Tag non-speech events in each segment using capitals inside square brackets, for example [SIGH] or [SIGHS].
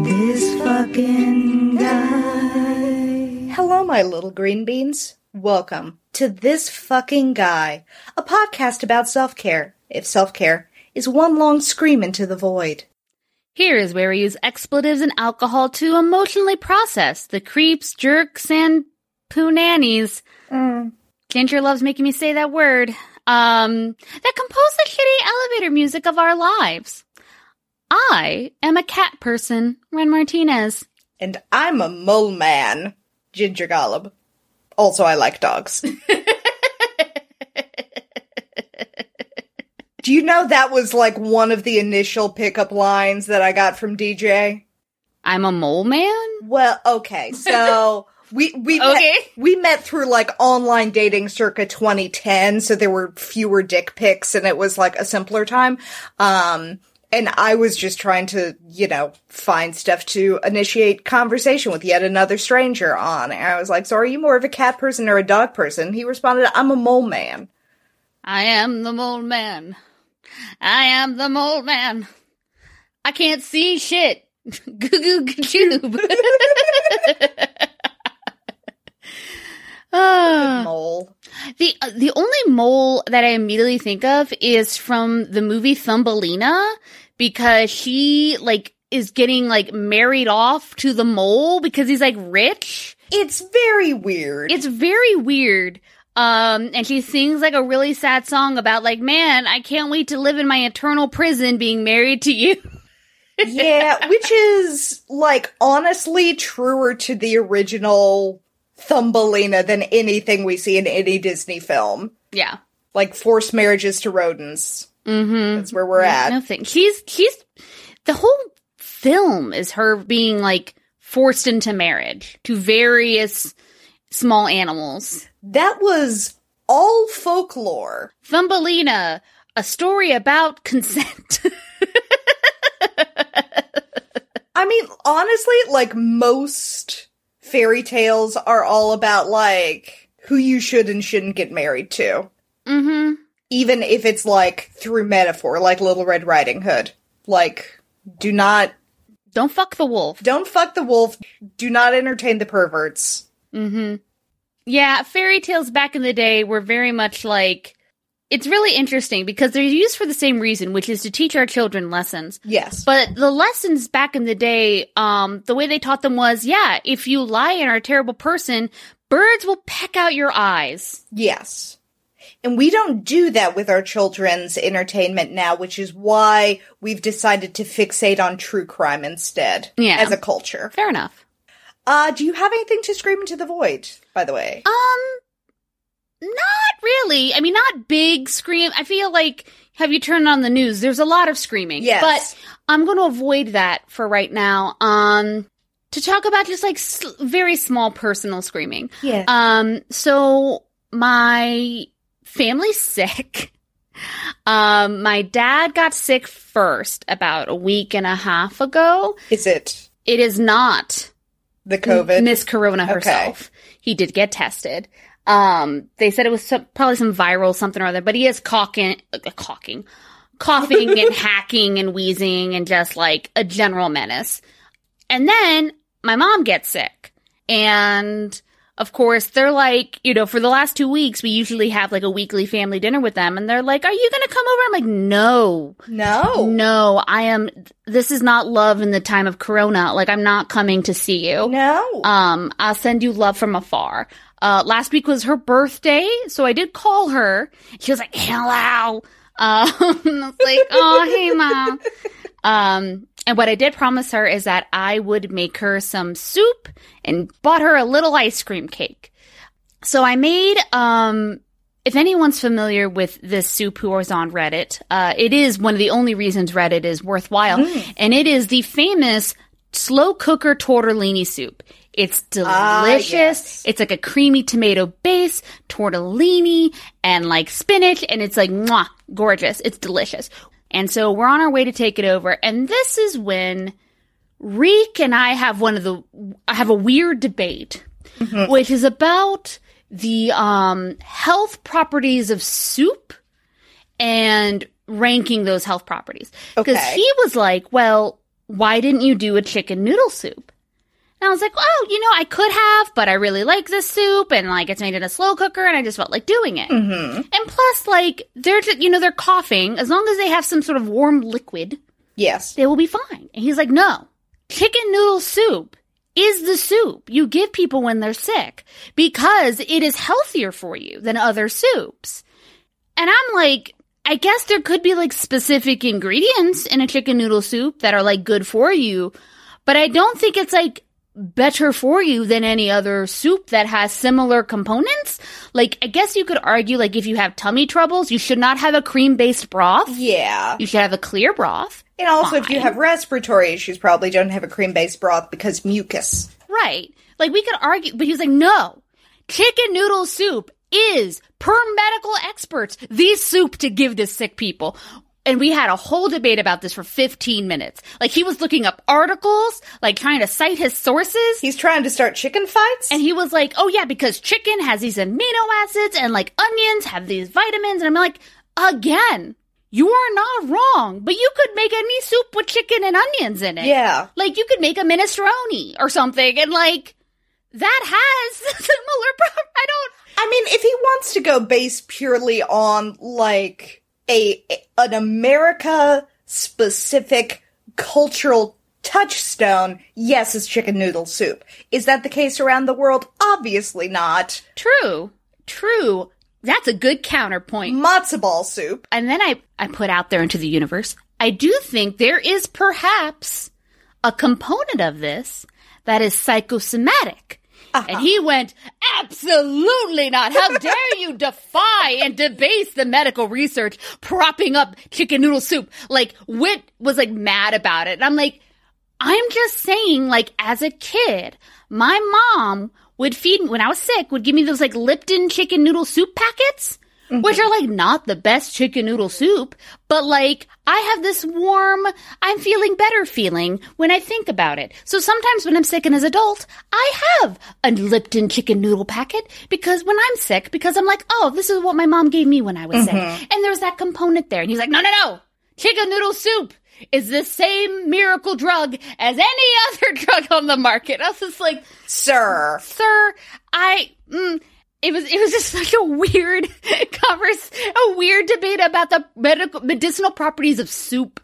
This fucking guy. Hello, my little green beans. Welcome to This Fucking Guy, a podcast about self care, if self care is one long scream into the void. Here is where we use expletives and alcohol to emotionally process the creeps, jerks, and poonannies. Ginger loves making me say that word. Um, that compose the shitty elevator music of our lives. I am a cat person, Ren Martinez. And I'm a mole man, Ginger Golub. Also, I like dogs. [LAUGHS] Do you know that was like one of the initial pickup lines that I got from DJ? I'm a mole man? Well, okay, so [LAUGHS] we we Okay. met, we met through like online dating circa 2010, so there were fewer dick pics and it was like a simpler time. Um, and I was just trying to, you know, find stuff to initiate conversation with yet another stranger on. And I was like, "So are you more of a cat person or a dog person?" He responded, "I'm a mole man." I am the mole man. I am the mole man. I can't see shit. [LAUGHS] Goo goo goo [LAUGHS] Ah. Mole. The uh, the only mole that I immediately think of is from the movie Thumbelina because she like is getting like married off to the mole because he's like rich. It's very weird. It's very weird. Um and she sings like a really sad song about like man, I can't wait to live in my eternal prison being married to you. [LAUGHS] yeah, which is like honestly truer to the original Thumbelina than anything we see in any Disney film. yeah. Like forced marriages to rodents. Mhm. That's where we're at. Nothing. She's she's the whole film is her being like forced into marriage to various small animals. That was all folklore. Thumbelina, a story about consent. [LAUGHS] I mean, honestly, like most fairy tales are all about like who you should and shouldn't get married to. mm-hmm. Even if it's like through metaphor, like Little Red Riding Hood. Like, do not Don't fuck the wolf. Don't fuck the wolf. Do not entertain the perverts. Mm-hmm. Yeah, fairy tales back in the day were very much like it's really interesting because they're used for the same reason, which is to teach our children lessons. Yes. But the lessons back in the day, um, the way they taught them was, yeah, if you lie and are a terrible person, birds will peck out your eyes. yes. And we don't do that with our children's entertainment now, which is why we've decided to fixate on true crime instead. Yeah. As a culture. Fair enough. Uh, do you have anything to scream into the void, by the way? Um, not really. I mean, not big scream. I feel like, have you turned on the news? There's a lot of screaming. Yes. But I'm going to avoid that for right now. Um, to talk about just like very small personal screaming. Yeah. Um, so my family's sick. Um, my dad got sick first about a week and a half ago. is it It is not the COVID? Miss Corona Okay. herself. He did get tested. Um, they said it was some, probably some viral something or other, but he is coughing, uh, coughing, [LAUGHS] coughing and hacking and wheezing and just like a general menace. And then my mom gets sick. And of course, they're like, you know, for the last two weeks, we usually have like a weekly family dinner with them. And they're like, are you going to come over? I'm like, no, no. no, I am, this is not love in the time of Corona. Like, I'm not coming to see you. No. Um, I'll send you love from afar. Uh, last week was her birthday, so I did call her. She was like, hello. [LAUGHS] Um, I was like, oh, hey, mom. [LAUGHS] Um, and what I did promise her is that I would make her some soup and bought her a little ice cream cake. So I made, um, if anyone's familiar with this soup who is on Reddit, uh, it is one of the only reasons Reddit is worthwhile. And it is the famous slow cooker tortellini soup. It's Ah, delicious. yes. It's like a creamy tomato base, tortellini, and like spinach, and it's like mwah, gorgeous. It's delicious. And so we're on our way to take it over, and this is when Reek and I have one of the I have a weird debate, which is about the um, health properties of soup and ranking those health properties. Because Okay. he was like, well, why didn't you do a chicken noodle soup? And I was like, oh, you know, I could have, but I really like this soup and like it's made in a slow cooker and I just felt like doing it. Mm-hmm. And plus, like, they're just, you know, they're coughing. As long as they have some sort of warm liquid, Yes. they will be fine. And he's like, no, chicken noodle soup is the soup you give people when they're sick because it is healthier for you than other soups. And I'm like, I guess there could be like specific ingredients in a chicken noodle soup that are like good for you, but I don't think it's like better for you than any other soup that has similar components. Like, I guess you could argue like if you have tummy troubles, you should not have a cream based broth. Yeah. You should have a clear broth. And also, if you have respiratory issues, probably don't have a cream based broth because mucus. Right. Like we could argue, but he was like, no, chicken noodle soup is, per medical experts, the soup to give to sick people. And we had a whole debate about this for 15 minutes. Like he was looking up articles, like trying to cite his sources. He's trying to start chicken fights? And he was like, oh yeah, because chicken has these amino acids and like onions have these vitamins. And I'm like, again, you are not wrong, but you could make any soup with chicken and onions in it. yeah. Like you could make a minestrone or something, and like that has [LAUGHS] similar. Pro- I don't. I mean, if he wants to go based purely on like a an America specific cultural touchstone, yes, it's chicken noodle soup. Is that the case around the world? Obviously not. True, true. That's a good counterpoint. Matzo ball soup. And then I I put out there into the universe. I do think there is perhaps a component of this that is psychosomatic. And he went, absolutely not. How [LAUGHS] dare you defy and debase the medical research propping up chicken noodle soup? Like, Wit was like mad about it. And I'm like, I'm just saying, like, as a kid, my mom would feed me when I was sick, would give me those like Lipton chicken noodle soup packets, which are like not the best chicken noodle soup, but like I have this warm, I'm feeling better feeling when I think about it. So sometimes when I'm sick and as an adult, I have a Lipton chicken noodle packet because when I'm sick, because I'm like, oh, this is what my mom gave me when I was sick. And there's that component there. And he's like, no, no, no, chicken noodle soup is the same miracle drug as any [LAUGHS] other drug on the market. I was just like, Sir. sir, I, mm, it was, it was just [LAUGHS] such a weird [LAUGHS] converse, a weird debate about the medical, medicinal properties of soup.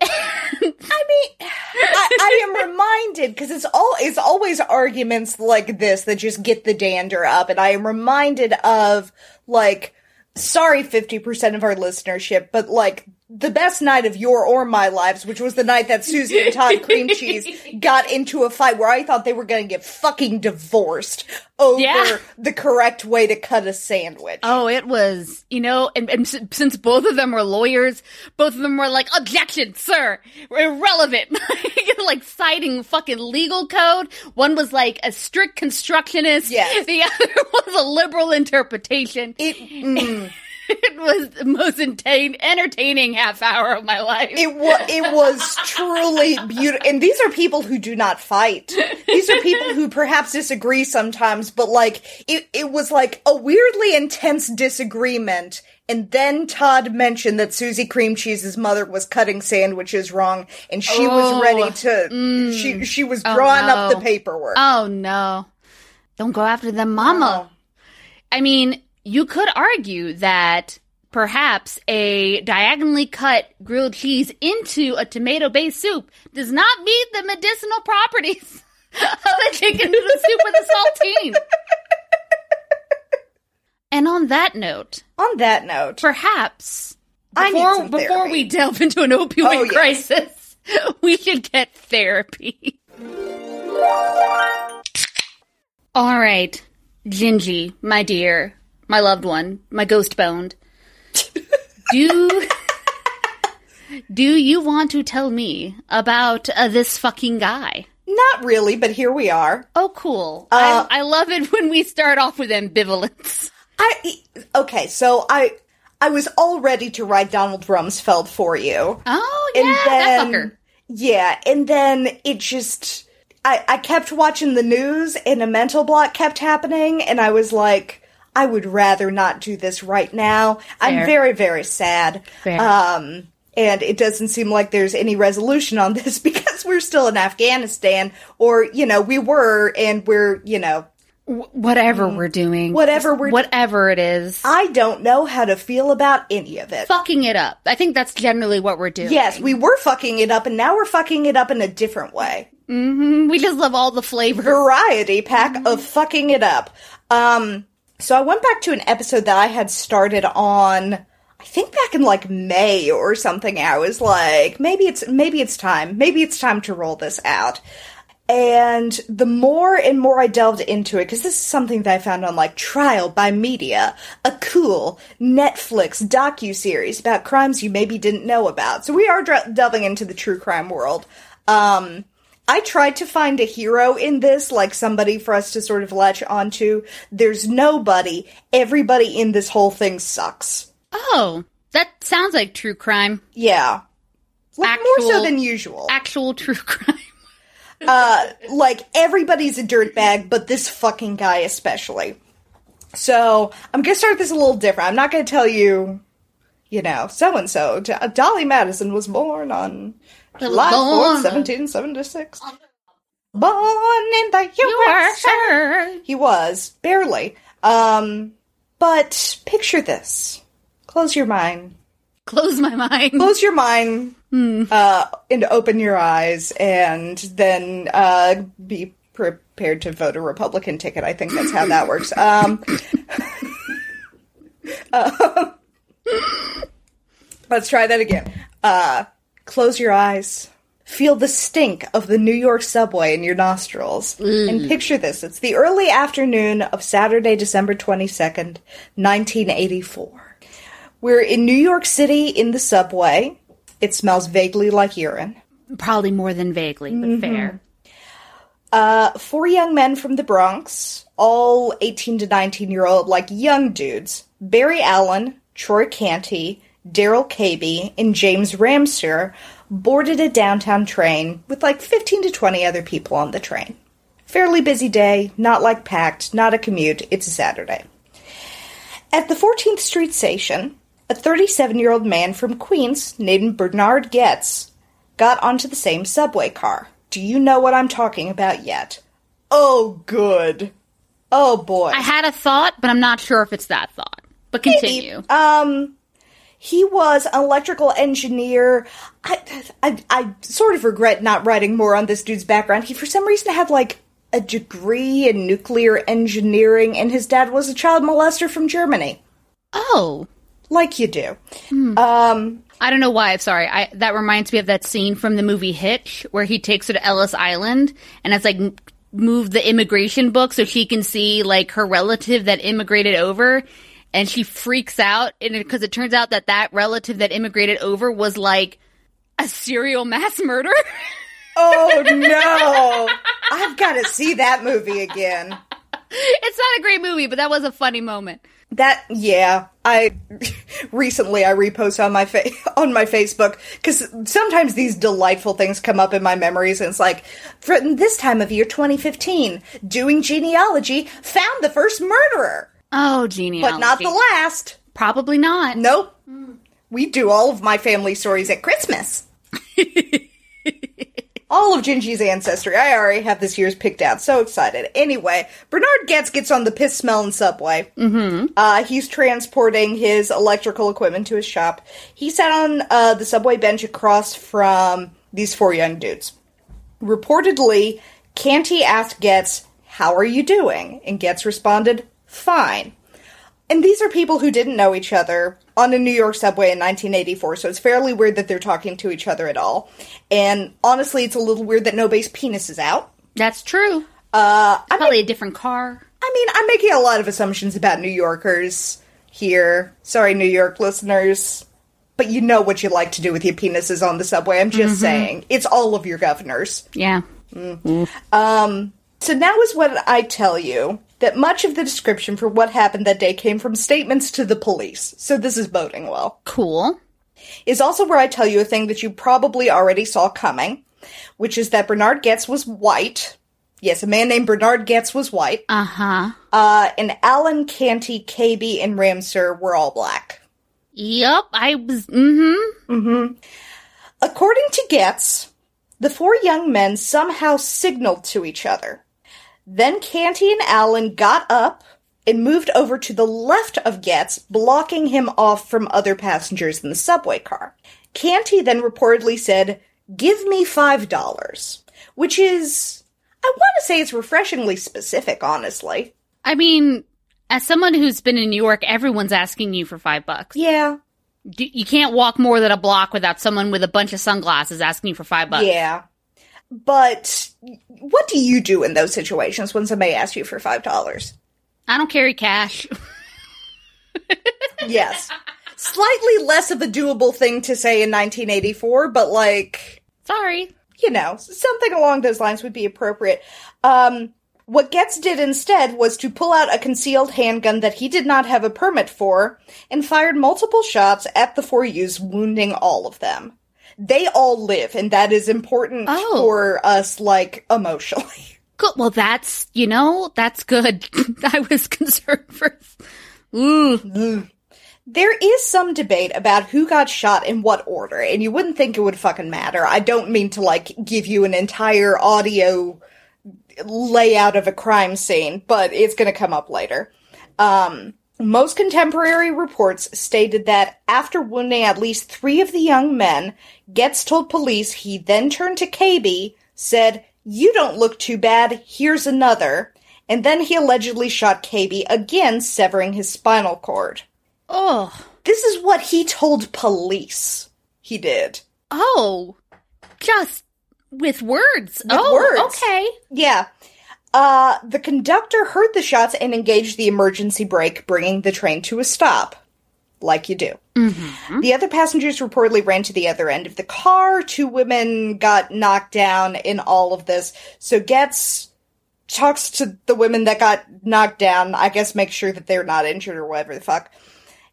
I mean, I, I am reminded because it's all it's always arguments like this that just get the dander up, and I am reminded of like, sorry, fifty percent of our listenership, but like the best night of your or my lives, which was the night that Susie and Todd Cream Cheese [LAUGHS] got into a fight where I thought they were going to get fucking divorced over Yeah. the correct way to cut a sandwich. Oh, it was, you know, and, and s- since both of them were lawyers, both of them were like, objection, sir, irrelevant. [LAUGHS] like citing fucking legal code. One was like a strict constructionist. Yes. The [LAUGHS] other was a liberal interpretation. It, mm, It was the most entertain- entertaining half hour of my life. It was it was truly beautiful, and these are people who do not fight. These are people who perhaps disagree sometimes, but like it, it was like a weirdly intense disagreement. And then Todd mentioned that Susie Cream Cheese's mother was cutting sandwiches wrong, and she Oh, was ready to. Mm. She she was oh, drawing up no. the paperwork. oh no. Don't go after them, mama. I mean, you could argue that perhaps a diagonally cut grilled cheese into a tomato based soup does not meet the medicinal properties [LAUGHS] of a chicken noodle soup with a saltine. and on that note, On that note, perhaps I need before before we delve into an opioid Oh, yes. crisis, [LAUGHS] we should get therapy. All right, Gingy, my dear, my loved one, my ghost boned. do do you want to tell me about uh, this fucking guy? not really, but here we are. Oh, cool. Uh, I, I love it when we start off with ambivalence. I okay, so I I was all ready to write Donald Rumsfeld for you. Oh yeah, and that then fucker. yeah, and then it just I I kept watching the news and a mental block kept happening and I was like I would rather not do this right now. I'm very very sad. Fair. Um and it doesn't seem like there's any resolution on [LAUGHS] this because we're still in Afghanistan, or, you know, we were, and we're, you know, Wh- whatever we're doing, Whatever we're- whatever it is, I don't know how to feel about any of it. fucking it up. I think that's generally what we're doing. Yes, we were fucking it up, and now we're fucking it up in a different way. we just love all the flavor. variety pack of fucking it up. Um, so I went back to an episode that I had started on. I think back in like May or something. I was like, maybe it's maybe it's time. Maybe it's time to roll this out. And the more and more I delved into it, because this is something that I found on like Trial by Media, a cool Netflix docu series about crimes you maybe didn't know about. So we are delving into the true crime world. Um, I tried to find a hero in this, like somebody for us to sort of latch onto. There's nobody. Everybody in this whole thing sucks. Oh, that sounds like true crime. Yeah. Like more so than usual. Actual true [LAUGHS] crime. uh, like everybody's a dirtbag, but this fucking guy especially. So I'm gonna start this a little different. I'm not gonna tell you, you know, so and so. Dolly Madison was born on July born- 4th, 1776. Born in the USA. He was barely. Um, but picture this. Close your mind. Close my mind. Close your mind. Uh, and open your eyes, and then uh, be prepared to vote a Republican ticket. I think that's how that works. [LAUGHS] Um, [LAUGHS] uh, [LAUGHS] let's try that again. Uh, close your eyes. Feel the stink of the New York subway in your nostrils. And picture this. It's the early afternoon of Saturday, December 22nd, 1984. We're in New York City in the subway. It smells vaguely like urine. Probably more than vaguely, but fair. Uh, four young men from the Bronx, all 18 to 19 year old, like young dudes. Barry Allen, Troy Canty, Darrell Cabey, and James Ramseur boarded a downtown train with like 15 to 20 other people on the train. Fairly busy day, not like packed, not a commute, it's a Saturday. At the 14th Street station, a 37 year old man from Queens named Bernard Goetz got onto the same subway car. Do you know what I'm talking about yet? Oh, good. Oh, boy. I had a thought, but I'm not sure if it's that thought. But continue. Um, he was an electrical engineer. I, I, I sort of regret not writing more on this dude's background. He, for some reason, had like a degree in nuclear engineering, and his dad was a child molester from Germany. oh, Like you do. Um, I don't know why. I'm sorry. I, that reminds me of that scene from the movie Hitch where he takes her to Ellis Island and it's like move the immigration book so she can see like her relative that immigrated over. And she freaks out and because it turns out that that relative that immigrated over was like a serial mass murder. [LAUGHS] Oh, no. I've got to see that movie again. it's not a great movie, but that was a funny moment. That yeah, I [LAUGHS] recently I repost on my fa- on my Facebook because sometimes these delightful things come up in my memories, and it's like from this time of year, 2015, doing genealogy, found the first murderer, Oh, genealogy. but not the last. Probably not. Nope, we do all of my family stories at Christmas. [LAUGHS] all of Gingy's ancestry. I already have this year's picked out. So excited. Anyway, Bernard Goetz gets on the piss smelling subway. Mm-hmm. Uh, he's transporting his electrical equipment to his shop. He sat on uh, the subway bench across from these four young dudes. Reportedly, Canty asked Goetz, How are you doing? And Goetz responded, Fine. And these are people who didn't know each other on a New York subway in 1984, so it's fairly weird that they're talking to each other at all. And honestly, it's a little weird that nobody's penis is out. That's true. Uh, I mean, Probably a different car. I mean, I'm making a lot of assumptions about New Yorkers here. Sorry, New York listeners. But you know what you like to do with your penises on the subway. I'm just saying. It's all of your governors. Yeah. Um, so now is what I tell you that much of the description for what happened that day came from statements to the police. So this is boding well. Cool. Is also where I tell you a thing that you probably already saw coming, which is that Bernard Goetz was white. Yes, a man named Bernard Goetz was white. Uh huh. Uh, and Allen, Canty, Cabey, and Ramseur were all black. Yep, I was. Mm-hmm. Mm-hmm. According to Goetz, the four young men somehow signaled to each other. Then Canty and Allen got up and moved over to the left of Goetz, blocking him off from other passengers in the subway car. Canty then reportedly said, Give me five dollars. Which is, I want to say it's refreshingly specific, honestly. I mean, as someone who's been in New York, everyone's asking you for five bucks. Yeah. You can't walk more than a block without someone with a bunch of sunglasses asking you for five bucks. Yeah. But what do you do in those situations when somebody asks you for five dollars? I don't carry cash. [LAUGHS] Yes. Slightly less of a doable thing to say in 1984, but like, Sorry. you know, something along those lines would be appropriate. Um, what Goetz did instead was to pull out a concealed handgun that he did not have a permit for and fired multiple shots at the four youths, wounding all of them. They all live, and that is important Oh. for us, like, emotionally. [LAUGHS] Good. Well, that's, you know, that's good. [LAUGHS] I was concerned for. Ooh. There is some debate about who got shot in what order, and you wouldn't think it would fucking matter. I don't mean to like give you an entire audio layout of a crime scene, but it's gonna come up later. Um, most contemporary reports stated that after wounding at least three of the young men, Goetz told police he then turned to Cabey, said, You don't look too bad, here's another, and then he allegedly shot Cabey again, severing his spinal cord. Oh. This is what he told police he did. Oh. Just with words. With oh, words. okay. Yeah. Uh, the conductor heard the shots and engaged the emergency brake, bringing the train to a stop. Like you do. The other passengers reportedly ran to the other end of the car. Two women got knocked down in all of this. So Goetz talks to the women that got knocked down, I guess make sure that they're not injured or whatever the fuck.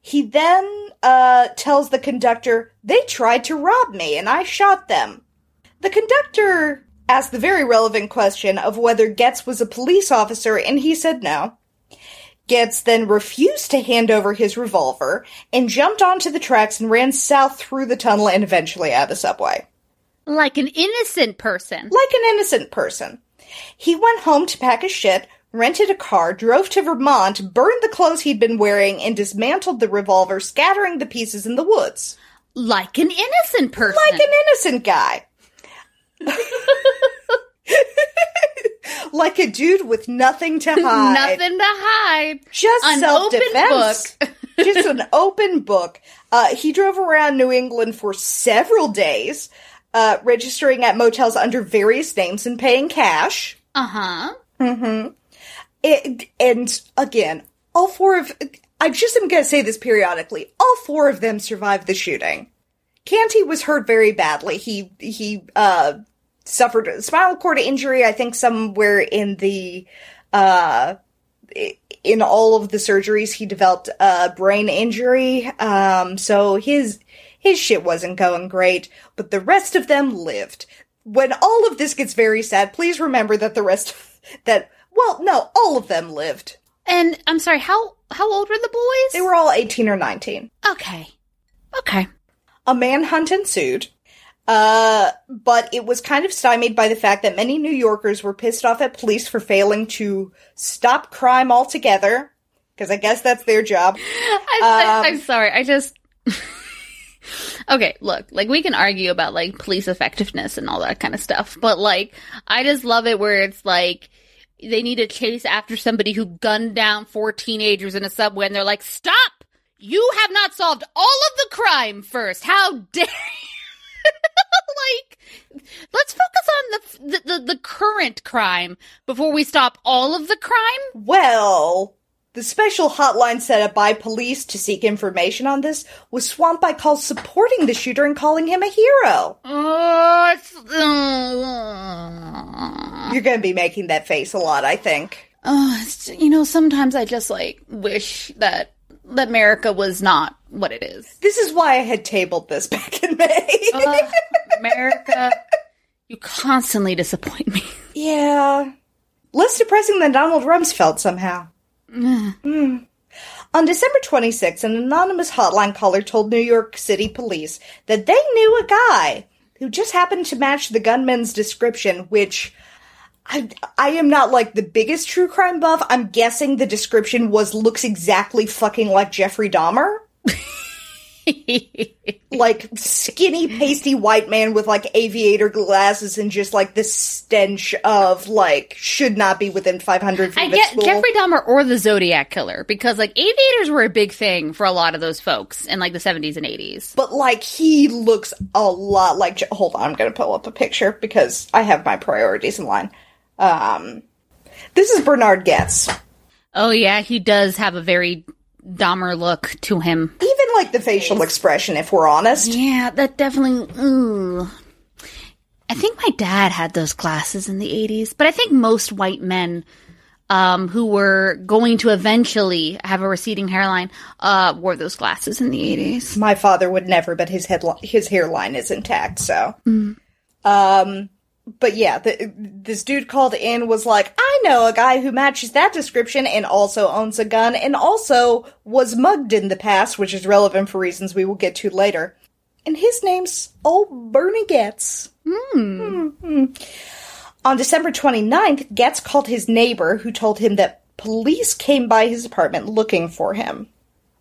He then uh, tells the conductor, They tried to rob me and I shot them. The conductor asked the very relevant question of whether Goetz was a police officer, and he said no. Goetz then refused to hand over his revolver and jumped onto the tracks and ran south through the tunnel and eventually out of the subway. Like an innocent person. Like an innocent person. He went home to pack his shit, rented a car, drove to Vermont, burned the clothes he'd been wearing, and dismantled the revolver, scattering the pieces in the woods. Like an innocent person. Like an innocent guy. Like a dude with nothing to [LAUGHS] hide. Nothing to hide. Just An self open defense. [LAUGHS] Just an open book. Uh, he drove around New England for several days, uh, registering at motels under various names and paying cash. Uh huh. Mm hmm. and again, all four of I just am going to say this periodically. All four of them survived the shooting. Canty was hurt very badly. He he uh, suffered a spinal cord injury. I think somewhere in the uh, in all of the surgeries, he developed a brain injury. Um, so his his shit wasn't going great. But the rest of them lived. When all of this gets very sad, please remember that the rest that well, no, all of them lived. And I'm sorry, how how old were the boys? They were all 18 or 19. okay. Okay. A manhunt ensued, uh, but it was kind of stymied by the fact that many New Yorkers were pissed off at police for failing to stop crime altogether, because I guess that's their job. [LAUGHS] I, Um, am sorry. I just. [LAUGHS] okay, look, like we can argue about like police effectiveness and all that kind of stuff, but like I just love it where it's like they need to chase after somebody who gunned down four teenagers in a subway, and they're like, "Stop! You have not solved all of the crime first. How dare!" you?" [LAUGHS] like, let's focus on the, the the the current crime before we stop all of the crime. Well, the special hotline set up by police to seek information on this was swamped by calls supporting the shooter and calling him a hero. Oh, uh, You're gonna be making that face a lot, I think. oh, you know, sometimes I just like wish that America was not what it is. This is why I had tabled this back in May. Ugh, [LAUGHS] America, you constantly disappoint me. Yeah. Less depressing than Donald Rumsfeld somehow. [SIGHS] Mm. On December 26, an anonymous hotline caller told New York City police that they knew a guy who just happened to match the gunman's description, which I, I am not like the biggest true crime buff. I'm guessing the description was looks exactly fucking like Jeffrey Dahmer. [LAUGHS] like skinny, pasty white man with like aviator glasses and just like the stench of like should not be within 500 feet I of get school. Jeffrey Dahmer or the Zodiac Killer because like aviators were a big thing for a lot of those folks in like the 70s and 80s. but like he looks a lot like. Hold on, I'm gonna pull up a picture because I have my priorities in line. Um, this is Bernard Goetz. Oh yeah, he does have a very Dahmer look to him. Even like the facial expression, if we're honest. Yeah, that definitely. Ooh. I think my dad had those glasses in the 80s, but I think most white men um, who were going to eventually have a receding hairline uh, wore those glasses in the 80s. My father would never, but his head his hairline is intact. So, um, but yeah, the, this dude called in was like, I know a guy who matches that description and also owns a gun and also was mugged in the past, which is relevant for reasons we will get to later. And his name's old Bernie Goetz. Hmm. On December 29th, Goetz called his neighbor, who told him that police came by his apartment looking for him.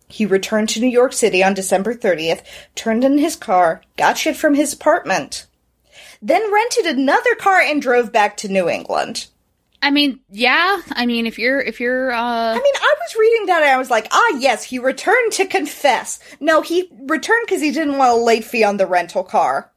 He returned to New York City on December 30th, turned in his car, got shit from his apartment, then rented another car and drove back to New England. I mean, yeah. I mean, if you're if you're uh I mean, I was reading that and I was like, ah, yes, he returned to confess. No, he returned because he didn't want a late fee on the rental car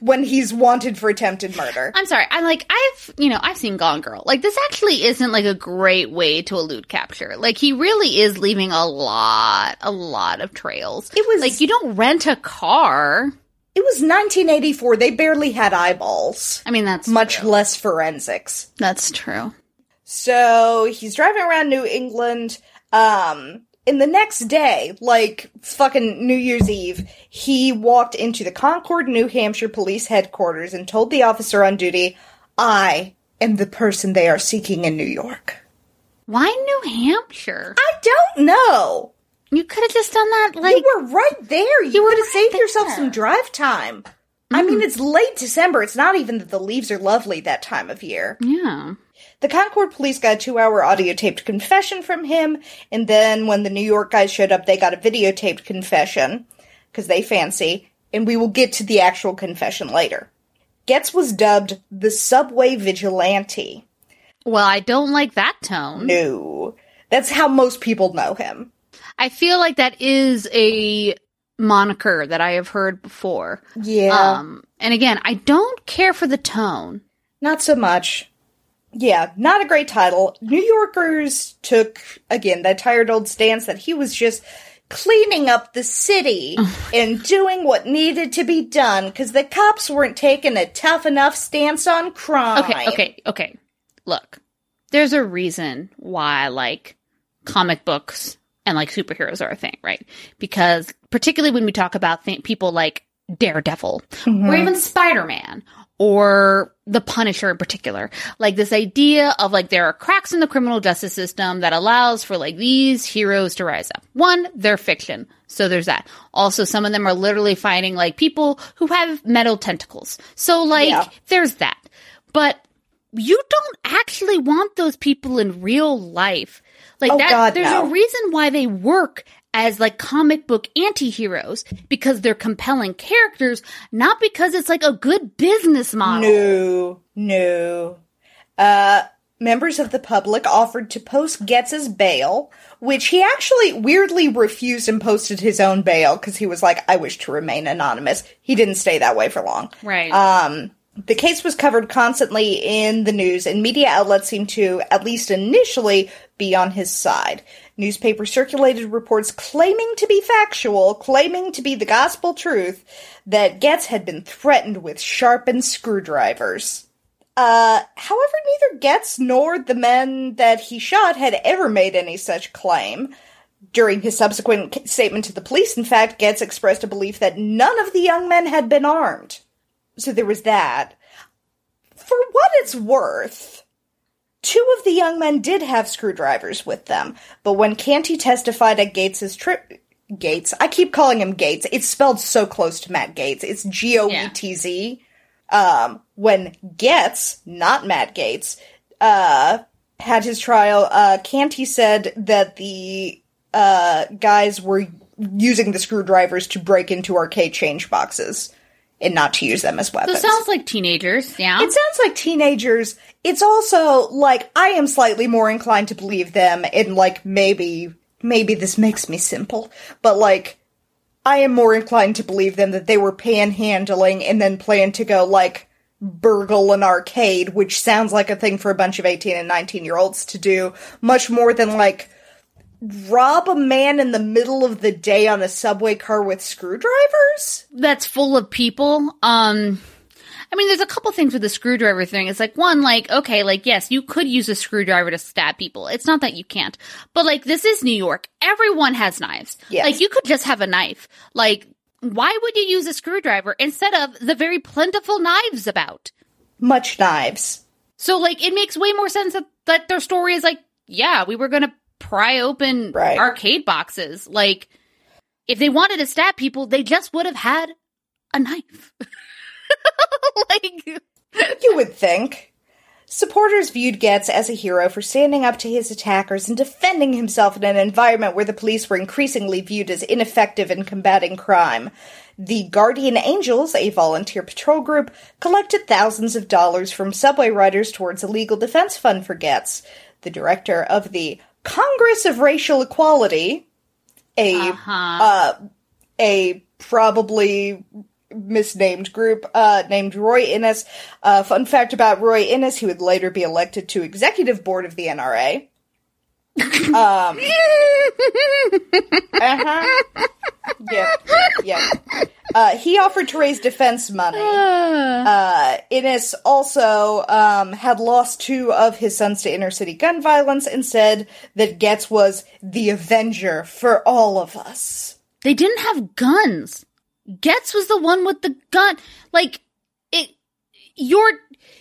when he's wanted for attempted murder. I'm sorry. I'm like I've you know I've seen Gone Girl. Like this actually isn't like a great way to elude capture. Like he really is leaving a lot, a lot of trails. It was- like you don't rent a car. It was 1984. They barely had eyeballs, I mean that's much true. less forensics. That's true. So he's driving around New England. Um, and the next day, like fucking New Year's Eve, he walked into the Concord, New Hampshire police headquarters and told the officer on duty, I am the person they are seeking in New York. Why New Hampshire? I don't know. You could have just done that like you were right there. You, You were could have saved yourself some drive time. I mean, mm. it's late December. It's not even that the leaves are lovely that time of year. yeah. The Concord police got a two hour audio taped confession from him, and then when the New York guys showed up, they got a videotaped confession, because they fancy, and we will get to the actual confession later. Goetz was dubbed the Subway Vigilante. Well, I don't like that tone. No. That's how most people know him. I feel like that is a moniker that I have heard before. Yeah. Um, and again, I don't care for the tone. Not so much. Yeah, not a great title. New Yorkers took, again, that tired old stance that he was just cleaning up the city [LAUGHS] and doing what needed to be done because the cops weren't taking a tough enough stance on crime. Okay, okay, okay. Look, there's a reason why like comic books and like superheroes are a thing, right? Because particularly when we talk about th- people like Daredevil mm-hmm. or even Spider Man or the Punisher in particular, like this idea of like there are cracks in the criminal justice system that allows for like these heroes to rise up. One, they're fiction. So there's that. Also, some of them are literally fighting like people who have metal tentacles. So like Yeah. there's that. But you don't actually want those people in real life. Like Oh, that God, there's no. a reason why they work as like comic book anti-heroes because they're compelling characters, not because it's like a good business model. No, no. Uh, members of the public offered to post Goetz's bail, which he actually weirdly refused and posted his own bail because he was like, I wish to remain anonymous. He didn't stay that way for long. Right. Um, the case was covered constantly in the news, and media outlets seemed to, at least initially, be on his side. Newspapers circulated reports claiming to be factual, claiming to be the gospel truth, that Goetz had been threatened with sharpened screwdrivers. Uh, however, neither Goetz nor the men that he shot had ever made any such claim. During his subsequent statement to the police, in fact, Goetz expressed a belief that none of the young men had been armed. So there was that. For what it's worth, Two of the young men did have screwdrivers with them, but when Canty testified at Gates's trip, Gates, I keep calling him Gates. It's spelled so close to Matt Gaetz. It's G O E T Z. Um, when Goetz, not Matt Gaetz, uh, had his trial, uh, Canty said that the uh, guys were using the screwdrivers to break into arcade change boxes and not to use them as So weapons. it sounds like teenagers, yeah. It sounds like teenagers. It's also like I am slightly more inclined to believe them and like maybe maybe this makes me simple, but like I am more inclined to believe them that they were panhandling and then plan to go like burgle an arcade, which sounds like a thing for a bunch of 18 and 19 year olds to do, much more than like rob a man in the middle of the day on a subway car with screwdrivers? That's full of people. Um, I mean, there's a couple things with the screwdriver thing. It's like one, like okay, like yes, you could use a screwdriver to stab people. It's not that you can't, but like this is New York. Everyone has knives. Yes. Like you could just have a knife. Like why would you use a screwdriver instead of the very plentiful knives about? Much knives. So like it makes way more sense that, that their story is like, yeah, we were gonna pry open Right. arcade boxes. Like if they wanted to stab people, they just would have had a knife. [LAUGHS] like You would think. Supporters viewed Goetz as a hero for standing up to his attackers and defending himself in an environment where the police were increasingly viewed as ineffective in combating crime. The Guardian Angels, a volunteer patrol group, collected thousands of dollars from subway riders towards a legal defense fund for Goetz. The director of the Congress of Racial Equality, a uh, a probably misnamed group uh, named Roy Innis. Uh, fun fact about Roy Innis: he would later be elected to executive board of the NRA. Um, [LAUGHS] uh-huh. Yeah, yeah. Uh, he offered to raise defense money. [SIGHS] Uh, Innis also um, had lost two of his sons to inner city gun violence and said that Goetz was the avenger for all of us. they didn't have guns. Goetz was the one with the gun. Like it your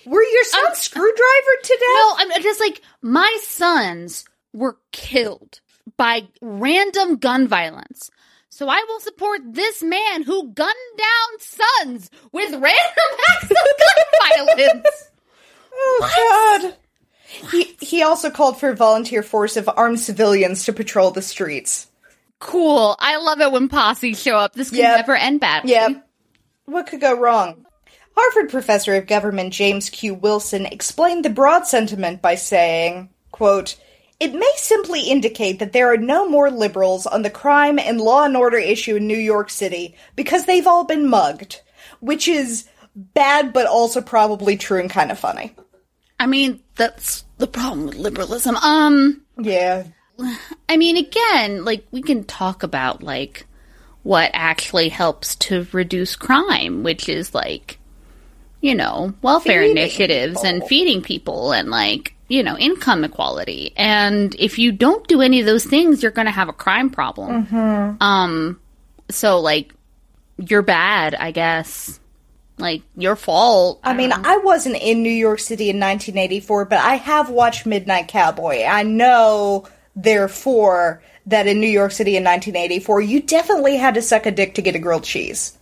Were your sons screwdrivered to death? No, I'm just like my sons were killed by random gun violence. So I will support this man who gunned down sons with random [LAUGHS] acts of gun violence. Oh God. He he also called for a volunteer force of armed civilians to patrol the streets. Cool. I love it when posse show up. This can Yep. never end badly. Yep. What could go wrong? Harvard professor of government James Q. Wilson explained the broad sentiment by saying, quote, It may simply indicate that there are no more liberals on the crime and law and order issue in New York City because they've all been mugged, which is bad but also probably true and kind of funny. I mean, that's the problem with liberalism. Um, Yeah. I mean, again, like we can talk about like what actually helps to reduce crime, which is like, you know, welfare Feeding initiatives and feeding people and like, you know, income equality. And if you don't do any of those things, you're going to have a crime problem. Mm-hmm. Um, so like, you're bad, I guess. Like your fault. I mean, I wasn't in New York City in 1984, but I have watched Midnight Cowboy. I know, therefore, that in New York City in 1984, you definitely had to suck a dick to get a grilled cheese.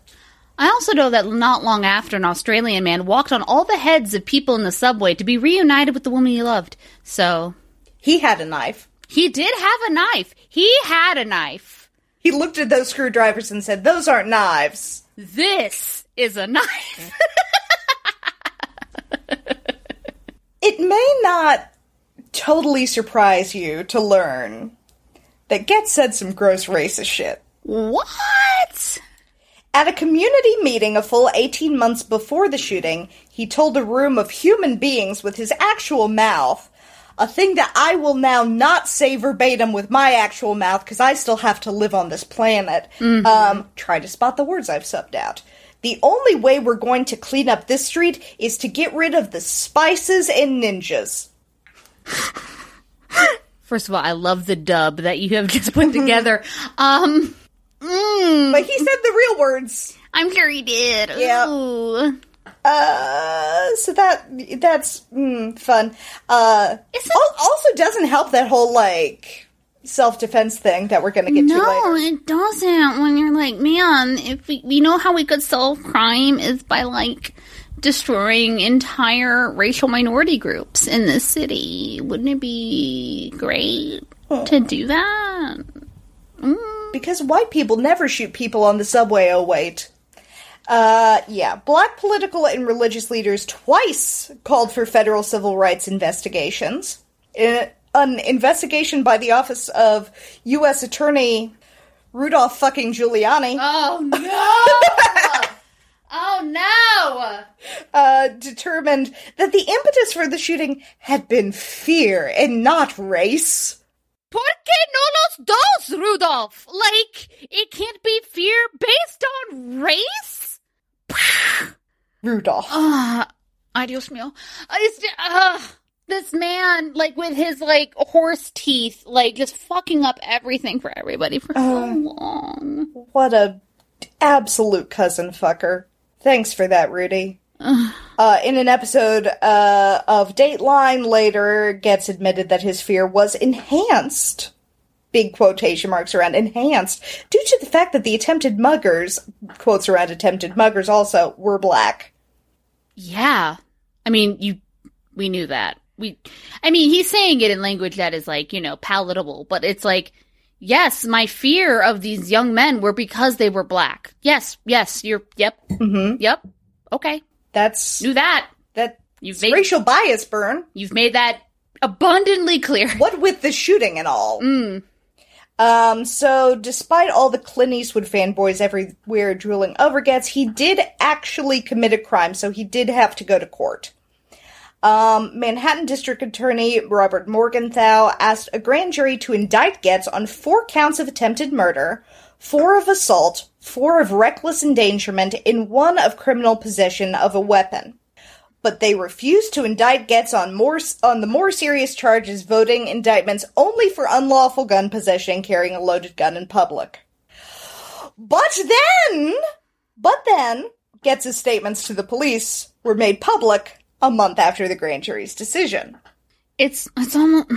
I also know that not long after, an Australian man walked on all the heads of people in the subway to be reunited with the woman he loved. So He had a knife. he did have a knife. He had a knife. He looked at those screwdrivers and said, Those aren't knives. This is a knife. [LAUGHS] It may not totally surprise you to learn that Goetz said some gross racist shit. what? At a community meeting a full 18 months before the shooting, he told a room of human beings with his actual mouth, a thing that I will now not say verbatim with my actual mouth because I still have to live on this planet. Um, try to spot the words I've subbed out. The only way we're going to clean up this street is to get rid of the spices and ninjas. First of all, I love the dub that you have just put together. [LAUGHS] um, mm, But he said the real words. I'm sure he did. Yeah. Ooh. Uh, so that that's mm, fun. Uh, It's al- also doesn't help that whole like self defense thing that we're gonna get to No, later. it doesn't. When you're like, man, if we, we know how we could solve crime is by like destroying entire racial minority groups in this city. Wouldn't it be great to do that? Because white people never shoot people on the subway. Oh wait. Uh, yeah. Black political and religious leaders twice called for federal civil rights investigations. In an investigation by the office of U.S. Attorney Rudolph fucking Giuliani. Oh no! [LAUGHS] oh no! uh, determined that the impetus for the shooting had been fear and not race. ¿Por qué no los dos, Rudolph? Like, it can't be fear based on race? [SIGHS] Rudolph. Ah, ay Dios mío. I just, uh, this man, like, with his, like, horse teeth, like, just fucking up everything for everybody for so long. What a absolute cousin fucker. Thanks for that, Rudy. Uh, in an episode uh, of Dateline, later Goetz admitted that his fear was enhanced. Big quotation marks around enhanced due to the fact that the attempted muggers, quotes around attempted muggers also, were black. Yeah. I mean, you, we knew that. We, I mean, he's saying it in language that is, like, you know, palatable, but it's like, yes, my fear of these young men were because they were black. Yes, yes, you're, yep, Mm-hmm. yep, okay. That's Knew that. that. You've made, racial bias, Burn. you've made that abundantly clear. What with the shooting and all. Mm. Um, so despite all the Clint Eastwood fanboys everywhere drooling over Goetz, he did actually commit a crime, so he did have to go to court. Um, Manhattan District Attorney Robert Morgenthau asked a grand jury to indict Goetz on four counts of attempted murder, four of assault, four of reckless endangerment, and one of criminal possession of a weapon but they refused to indict Goetz on more on the more serious charges, voting indictments only for unlawful gun possession and carrying a loaded gun in public. But then, but then, Goetz's statements to the police were made public a month after the grand jury's decision. It's, it's almost,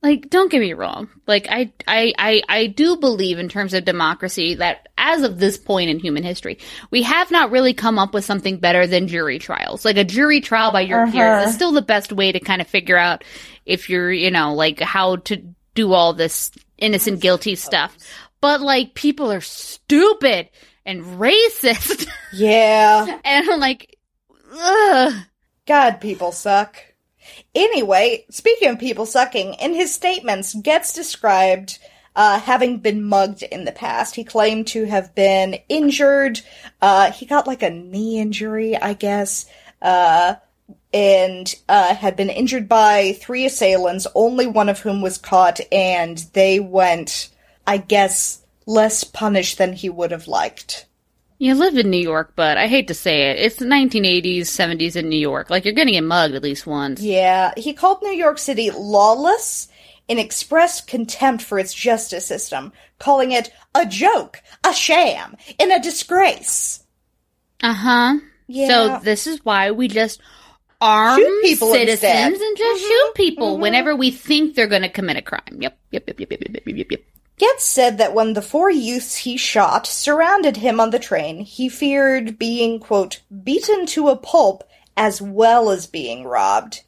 like, don't get me wrong. Like, I, I, I, I do believe in terms of democracy that as of this point in human history, we have not really come up with something better than jury trials. Like a jury trial by your peers is uh-huh. still the best way to kind of figure out if you're, you know, like how to do all this innocent guilty stuff. But like people are stupid and racist. [LAUGHS] Yeah. and like, ugh. God, people suck. Anyway, speaking of people sucking, in his statements, Goetz described uh, having been mugged in the past. He claimed to have been injured. Uh, he got like a knee injury, I guess, uh, and uh, had been injured by three assailants, only one of whom was caught, and they went, I guess, less punished than he would have liked. You live in New York, but I hate to say it, it's the 1980s, 70s in New York. Like, you're going to get mugged at least once. Yeah. He called New York City lawless and expressed contempt for its justice system, calling it a joke, a sham, and a disgrace. Uh huh. Yeah. So, this is why we just arm people citizens instead. and just mm-hmm. shoot people mm-hmm. whenever we think they're going to commit a crime. Yep, yep, yep, yep, yep, yep, yep, yep. Goetz said that when the four youths he shot surrounded him on the train, he feared being, quote, beaten to a pulp as well as being robbed.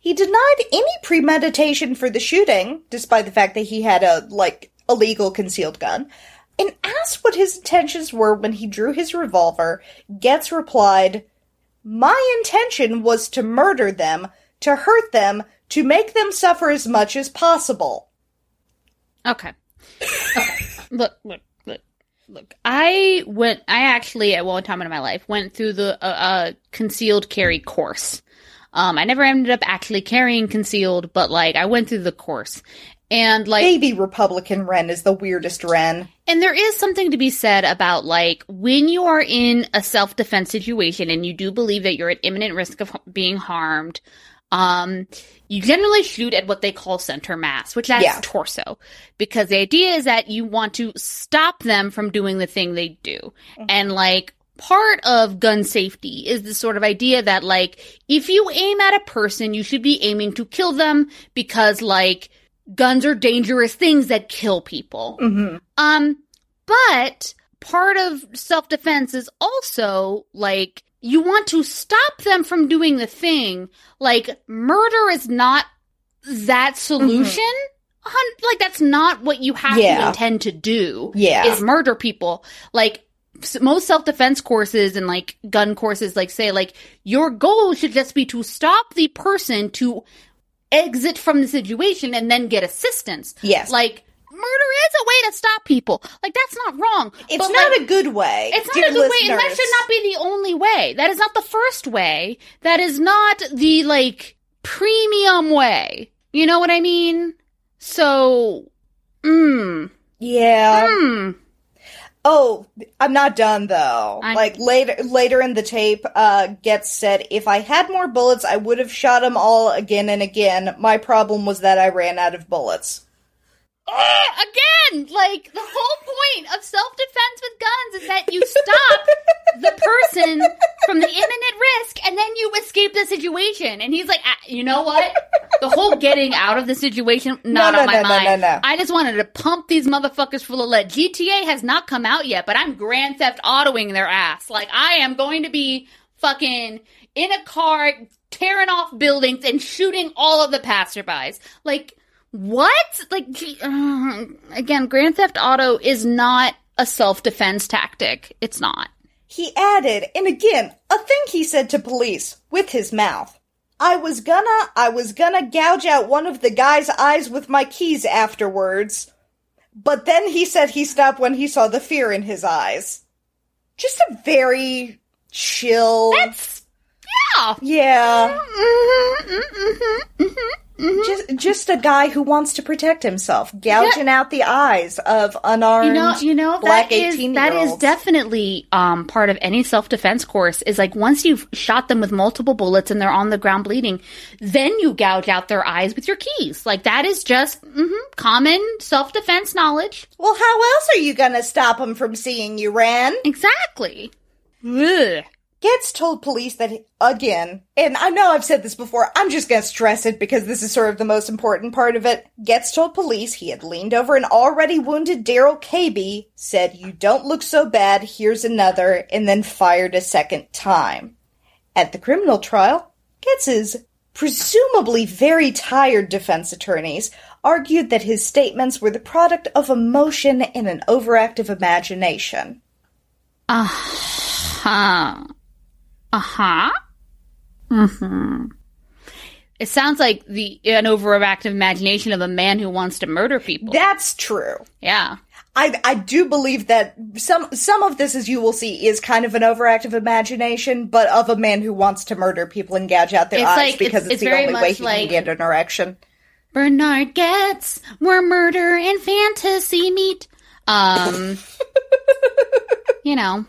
He denied any premeditation for the shooting, despite the fact that he had a, like, illegal concealed gun, and asked what his intentions were when he drew his revolver. Goetz replied, My intention was to murder them, to hurt them, to make them suffer as much as possible. Okay. Okay. look, look, look, look. I went. I actually, at one time in my life, went through the uh, uh, concealed carry course. Um, I never ended up actually carrying concealed, but like I went through the course, and like Baby Republican Ren is the weirdest Ren. And there is something to be said about like when you are in a self defense situation and you do believe that you're at imminent risk of being harmed, um, you generally shoot at what they call center mass, which that's Yeah. torso, because the idea is that you want to stop them from doing the thing they do. And like part of gun safety is this sort of idea that like if you aim at a person, you should be aiming to kill them because like guns are dangerous things that kill people. Mm-hmm. Um, but part of self defense is also like you want to stop them from doing the thing. Like murder is not that mm-hmm. solution. Hun- Like that's not what you have Yeah. to intend to do. Yeah. is murder people. Like most self defense courses and like gun courses, like say like your goal should just be to stop the person to exit from the situation and then get assistance. Yes. Like murder is a way to stop people. Like that's not wrong. It's But, not like, a good way. it's not a good way, and that should not be the only way. That is not the first way. That is not the like premium way. You know what I mean? So, mm, Yeah. mm. Oh, I'm not done though. I'm- like later later in the tape, uh Goetz said if I had more bullets, I would have shot them all again and again. My problem was that I ran out of bullets. Eh, again, like the whole point of self defense with guns is that you stop the person from the imminent risk and then you escape the situation. And he's like, ah, you know what? The whole getting out of the situation, not no, on my no, no, mind. no, no. I just wanted to pump these motherfuckers full of lead. GTA has not come out yet, but I'm Grand Theft Autoing their ass. Like I am going to be fucking in a car tearing off buildings and shooting all of the passerbys. Like what? Like uh, again, Grand Theft Auto is not a self-defense tactic. It's not. He added, and again, a thing he said to police with his mouth. I was gonna, I was gonna gouge out one of the guy's eyes with my keys afterwards. But then he said he stopped when he saw the fear in his eyes. Just a very chill. That's yeah. yeah. Mhm, mhm, mhm, mhm. Just, a guy who wants to protect himself, gouging out the eyes of unarmed You know, you know black that is 18 that is definitely um, part of any self defense course. Is like once you've shot them with multiple bullets and they're on the ground bleeding, then you gouge out their eyes with your keys. Like that is just mhm, common self defense knowledge. Well, how else are you gonna stop them from seeing you, Ran? Exactly. Ugh. Goetz told police that, again, and I know I've said this before, I'm just gonna stress it because this is sort of the most important part of it. Goetz told police he had leaned over an already wounded Darrell Cabey, said, You don't look so bad, here's another, and then fired a second time. At the criminal trial, Goetz's presumably very tired defense attorneys argued that his statements were the product of emotion and an overactive imagination. Ah, huh. Uh huh. Mm-hmm. It sounds like the an overactive imagination of a man who wants to murder people. That's true. yeah. I I do believe that some some of this, as you will see, is kind of an overactive imagination, but of a man who wants to murder people and gouge out their It's eyes like- because it's- it's, it's the only way he like- can get an erection. Bernard gets more murder and fantasy meat. Um, [LAUGHS] you know,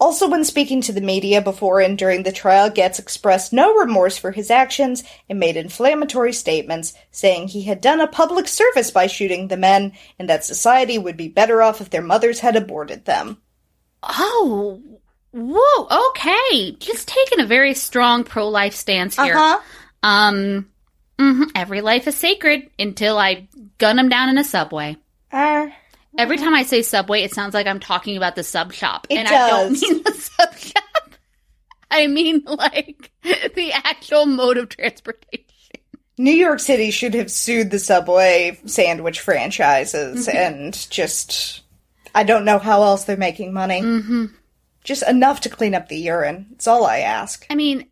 Also, when speaking to the media before and during the trial, Goetz expressed no remorse for his actions and made inflammatory statements, saying he had done a public service by shooting the men and that society would be better off if their mothers had aborted them. oh, whoa, okay, just taking a very strong pro-life stance here. Uh-huh. Um, mhm, every life is sacred until I gun them down in a subway. Every time I say subway, it sounds like I'm talking about the sub shop, It and I don't does. mean the sub shop. I mean like the actual mode of transportation. New York City should have sued the Subway sandwich franchises and just. I don't know how else they're making money. Mm-hmm. Just enough to clean up the urine. It's all I ask. I mean,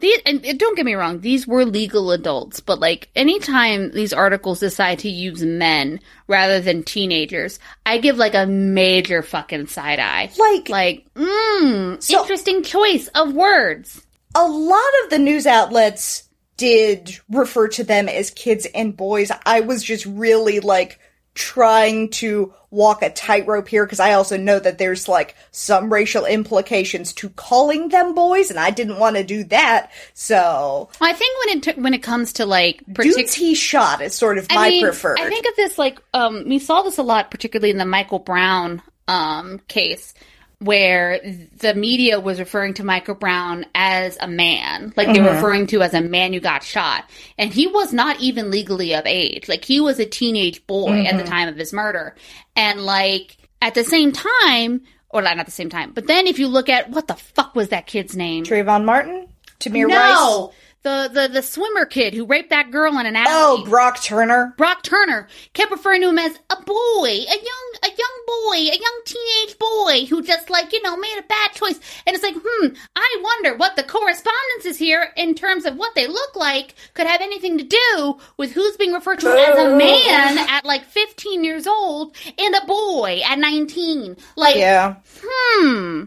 these, and don't get me wrong, these were legal adults, but like anytime these articles decide to use men rather than teenagers, I give like a major fucking side eye. Like, Like, mmm, So- interesting choice of words. a lot of the news outlets did refer to them as kids and boys. I was just really like trying to walk a tightrope here because I also know that there's like some racial implications to calling them boys, and I didn't want to do that. So, I think when it t- when it comes to like dudes partic- he shot is sort of my I mean, preferred. I think of this like um we saw this a lot, particularly in the Michael Brown um, case where the media was referring to Michael Brown as a man, like they were mm-hmm. referring to as a man who got shot, and he was not even legally of age. Like he was a teenage boy at the mm-hmm. time of his murder, and like at the same time, or not at the same time, but then if you look at what the fuck was that kid's name? Trayvon Martin, Tamir Rice. The the the swimmer kid who raped that girl in an alley. Oh, Brock Turner. Brock Turner kept referring to him as a boy, a young, a young boy, a young teenage boy who just like you know made a bad choice. And it's like, hmm, I wonder what the correspondence is here in terms of what they look like could have anything to do with who's being referred to as a man at like 15 years old and a boy at 19. Like, Yeah. hmm,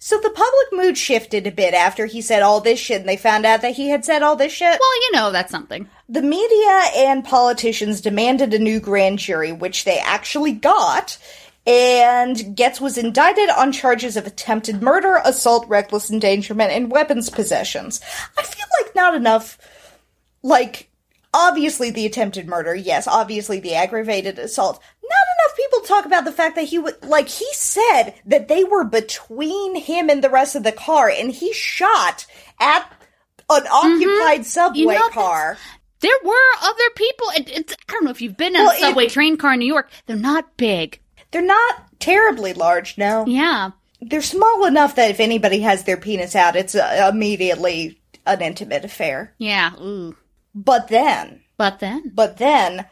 So the public mood shifted a bit after he said all this shit and they found out that he had said all this shit. well, you know that's something. The media and politicians demanded a new grand jury, which they actually got, and Goetz was indicted on charges of attempted murder, assault, reckless endangerment, and weapons possessions. I feel like not enough, like, obviously the attempted murder, yes, obviously the aggravated assault. Not enough people talk about the fact that he would, like, he said that they were between him and the rest of the car, and he shot at an occupied subway You know, car. There were other people. It, it's, I don't know if you've been in Well, a it- subway train car in New York. They're not big. They're not terribly large, no. Yeah. They're small enough that if anybody has their penis out, it's uh, immediately an intimate affair. Yeah. Ooh. But then, But then. but then,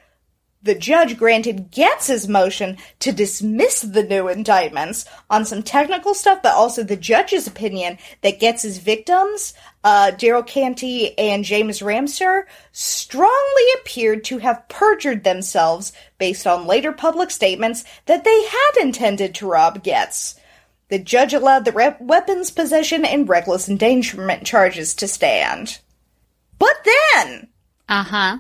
the judge granted Goetz's motion to dismiss the new indictments on some technical stuff, but also the judge's opinion that Goetz's victims, uh, Darrell Cabey and James Ramseur, strongly appeared to have perjured themselves based on later public statements that they had intended to rob Goetz. The judge allowed the rep- weapons possession and reckless endangerment charges to stand. But then, Uh huh.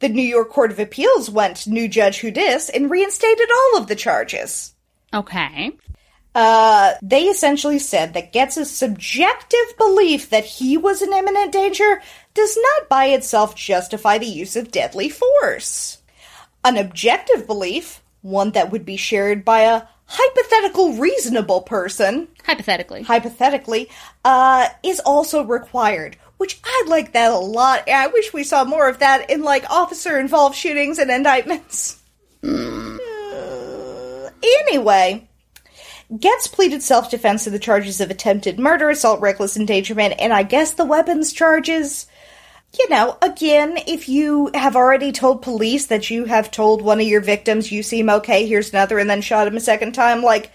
The New York Court of Appeals went new judge who dis and reinstated all of the charges. Okay. Uh, they essentially said that Goetz's subjective belief that he was in imminent danger does not by itself justify the use of deadly force. An objective belief, one that would be shared by a hypothetical reasonable person, Hypothetically. hypothetically, uh, is also required. Which I like that a lot. I wish we saw more of that in like officer involved shootings and indictments. [SIGHS] Anyway, Goetz pleaded self defense to the charges of attempted murder, assault, reckless endangerment, and I guess the weapons charges. You know, again, if you have already told police that you have told one of your victims you seem okay, here's another, and then shot him a second time, like,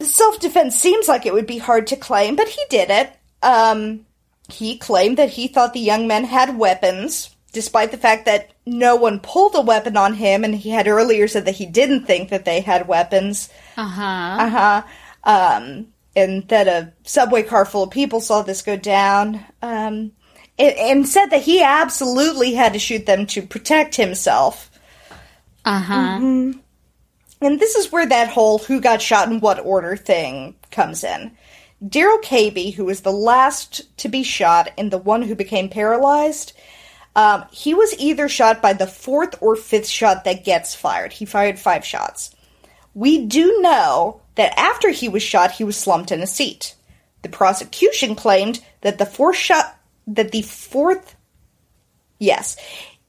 self defense seems like it would be hard to claim, but he did it. Um, he claimed that he thought the young men had weapons, despite the fact that no one pulled a weapon on him, and he had earlier said that he didn't think that they had weapons. Uh huh. Uh huh. Um, and that a subway car full of people saw this go down. Um, and, and said that he absolutely had to shoot them to protect himself. Uh huh. And this is where that whole who got shot in what order thing comes in. Darrell Cabey, who was the last to be shot and the one who became paralyzed, um, he was either shot by the fourth or fifth shot that Goetz fired. He fired five shots. We do know that after he was shot, he was slumped in a seat. The prosecution claimed that the fourth shot, that the fourth Yes.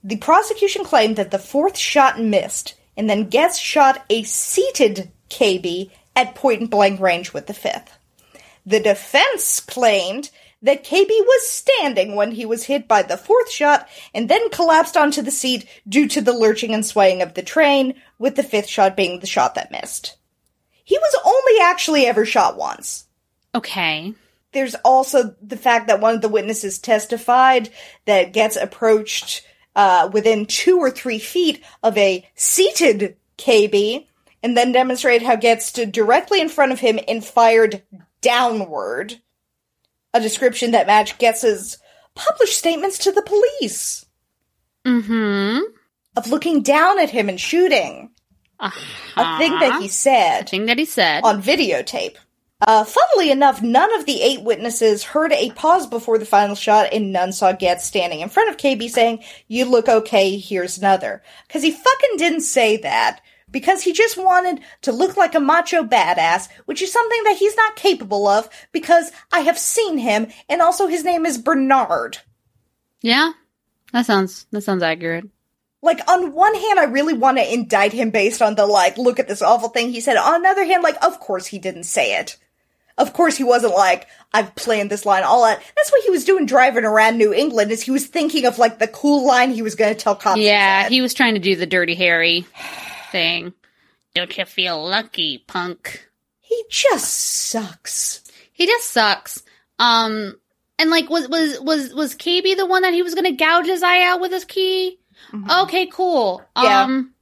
The prosecution claimed that the fourth shot missed, and then Goetz shot a seated Cabey at point blank range with the fifth. The defense claimed that Cabey was standing when he was hit by the fourth shot and then collapsed onto the seat due to the lurching and swaying of the train, with the fifth shot being the shot that missed. He was only actually ever shot once Okay. there's also the fact that one of the witnesses testified that Goetz approached uh, within two or three feet of a seated Cabey and then demonstrated how Goetz stood directly in front of him and fired downward. A description that matched Goetz's published statements to the police Mm hmm. of looking down at him and shooting. A thing that he said Thing that he said. on videotape. Uh, funnily enough, none of the eight witnesses heard a pause before the final shot, and none saw Goetz standing in front of Cabey saying, You look okay, here's another. Because he fucking didn't say that because he just wanted to look like a macho badass, which is something that he's not capable of because I have seen him and also his name is Bernard. Yeah, that sounds that sounds accurate. Like, on one hand, I really want to indict him based on the, like, look at this awful thing he said. On the other hand, like, of course he didn't say it. Of course he wasn't like, I've planned this line all out. That's what he was doing driving around New England, is he was thinking of, like, the cool line he was going to tell cops. Yeah, he was trying to do the Dirty Harry thing. Don't you feel lucky, punk? he just sucks. He just sucks. Um, and like, was was was was Cabey the one that he was going to gouge his eye out with his key? Okay, cool. Yeah. Um,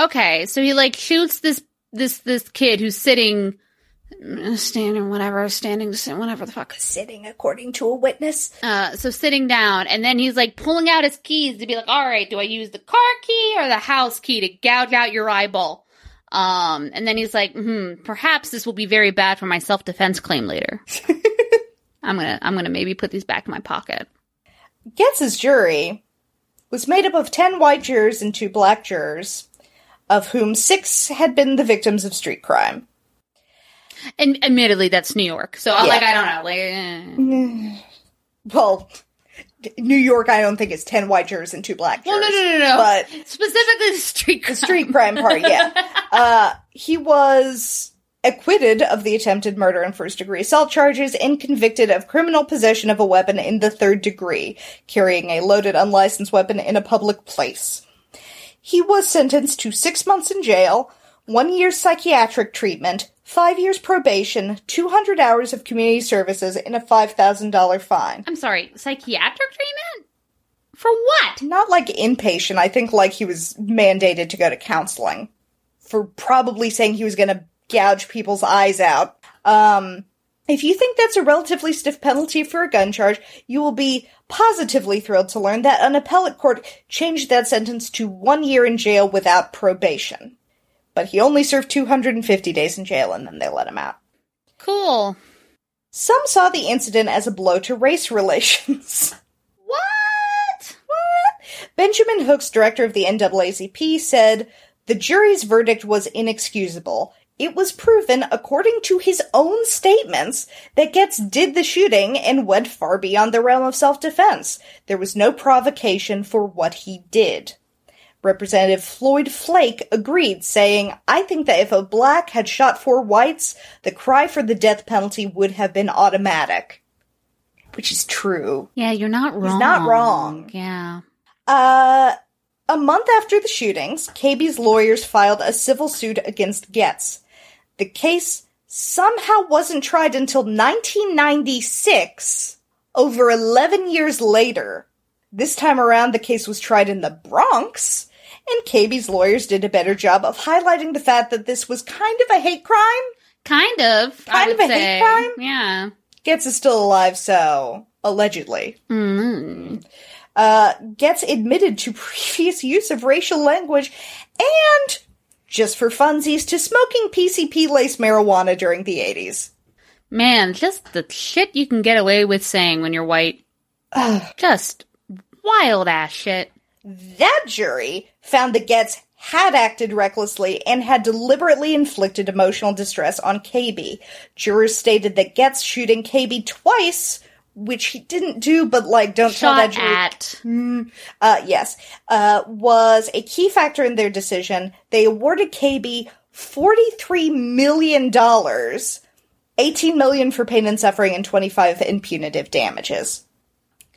okay, so he like shoots this this this kid who's sitting, standing, whatever, standing, whatever the fuck. Sitting according to a witness. Uh, so sitting down, and then he's like pulling out his keys to be like, "All right, do I use the car key or the house key to gouge out your eyeball?" Um, and then he's like, "Hmm, perhaps this will be very bad for my self defense claim later." [LAUGHS] I'm gonna, I'm gonna maybe put these back in my pocket. Goetz's jury was made up of 10 white jurors and 2 black jurors, of whom 6 had been the victims of street crime. And admittedly, that's New York, so I'm Yeah. like, I don't know, like. eh. [SIGHS] Well, New York, I don't think it's 10 white jurors and 2 black jurors. Well, no, no, no, no. But Specifically, the street crime. the street crime part, yeah. [LAUGHS] Uh, he was acquitted of the attempted murder and first degree assault charges and convicted of criminal possession of a weapon in the third degree, carrying a loaded unlicensed weapon in a public place. He was sentenced to six months in jail, one year psychiatric treatment, five years probation, 200 hours of community services, and a $5,000 fine. I'm sorry, psychiatric treatment for what? Not like inpatient, I think like he was mandated to go to counseling for probably saying he was going to gouge people's eyes out. Um, if you think that's a relatively stiff penalty for a gun charge, you will be positively thrilled to learn that an appellate court changed that sentence to one year in jail without probation. But he only served 250 days in jail and then they let him out. Cool. Some saw the incident as a blow to race [LAUGHS] relations. What? What? Benjamin Hooks, director of the NAACP, said the jury's verdict was inexcusable. It was proven, according to his own statements, that Goetz did the shooting and went far beyond the realm of self defense. There was no provocation for what he did. Representative Floyd Flake agreed, saying, I think that if a black had shot four whites, the cry for the death penalty would have been automatic. Which is true. Yeah, you're not wrong. He's not wrong. Yeah. Uh, a month after the shootings, Cabey's lawyers filed a civil suit against Goetz. The case somehow wasn't tried until 1996, over 11 years later. This time around, the case was tried in the Bronx, and Cabey's lawyers did a better job of highlighting the fact that this was kind of a hate crime. Kind of. I Kind would of a hate crime? Yeah. Goetz is still alive, so allegedly. Mm. uh, Goetz admitted to [LAUGHS] previous use of racial language and, just for funsies, to smoking PCP lace marijuana during the 80s. Man, just the shit you can get away with saying when you're white. [SIGHS] just wild ass shit. That jury found that Goetz had acted recklessly and had deliberately inflicted emotional distress on Cabey. Jurors stated that Goetz shooting Cabey twice, which he didn't do, but like, don't tell that Shot jury. at. uh, yes, uh, was a key factor in their decision. They awarded Cabey $43 million, 18 million for pain and suffering, and 25 in punitive damages.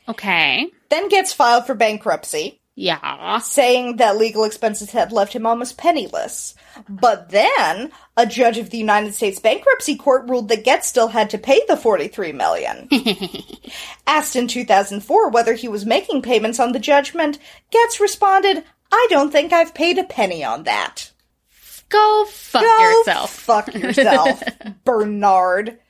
Okay. Then Goetz filed for bankruptcy, Yeah. saying that legal expenses had left him almost penniless. But then, a judge of the United States Bankruptcy Court ruled that Goetz still had to pay the 43 million. [LAUGHS] Asked in 2004 whether he was making payments on the judgment, Goetz responded, I don't think I've paid a penny on that. Go fuck Go yourself. Fuck yourself, [LAUGHS] Bernard.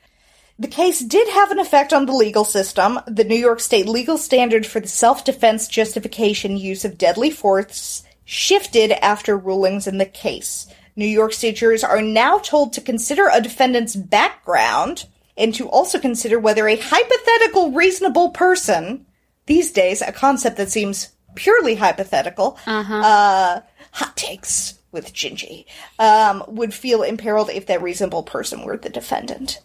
The case did have an effect on the legal system. The New York State legal standard for the self defense justification use of deadly force shifted after rulings in the case. New York State jurors are now told to consider a defendant's background and to also consider whether a hypothetical reasonable person, these days a concept that seems purely hypothetical, uh, hot takes. with Gingy, um, would feel imperiled if that reasonable person were the defendant.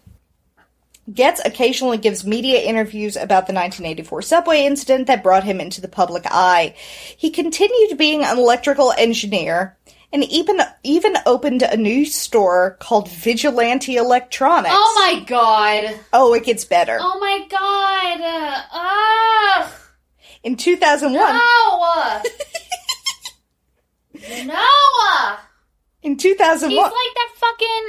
Goetz occasionally gives media interviews about the 1984 subway incident that brought him into the public eye. He continued being an electrical engineer and even even opened a new store called Vigilante Electronics. Oh my god. Oh, it gets better. Oh my god. Ugh. In 2001, No. [LAUGHS] no. in 2001. He's like that fucking.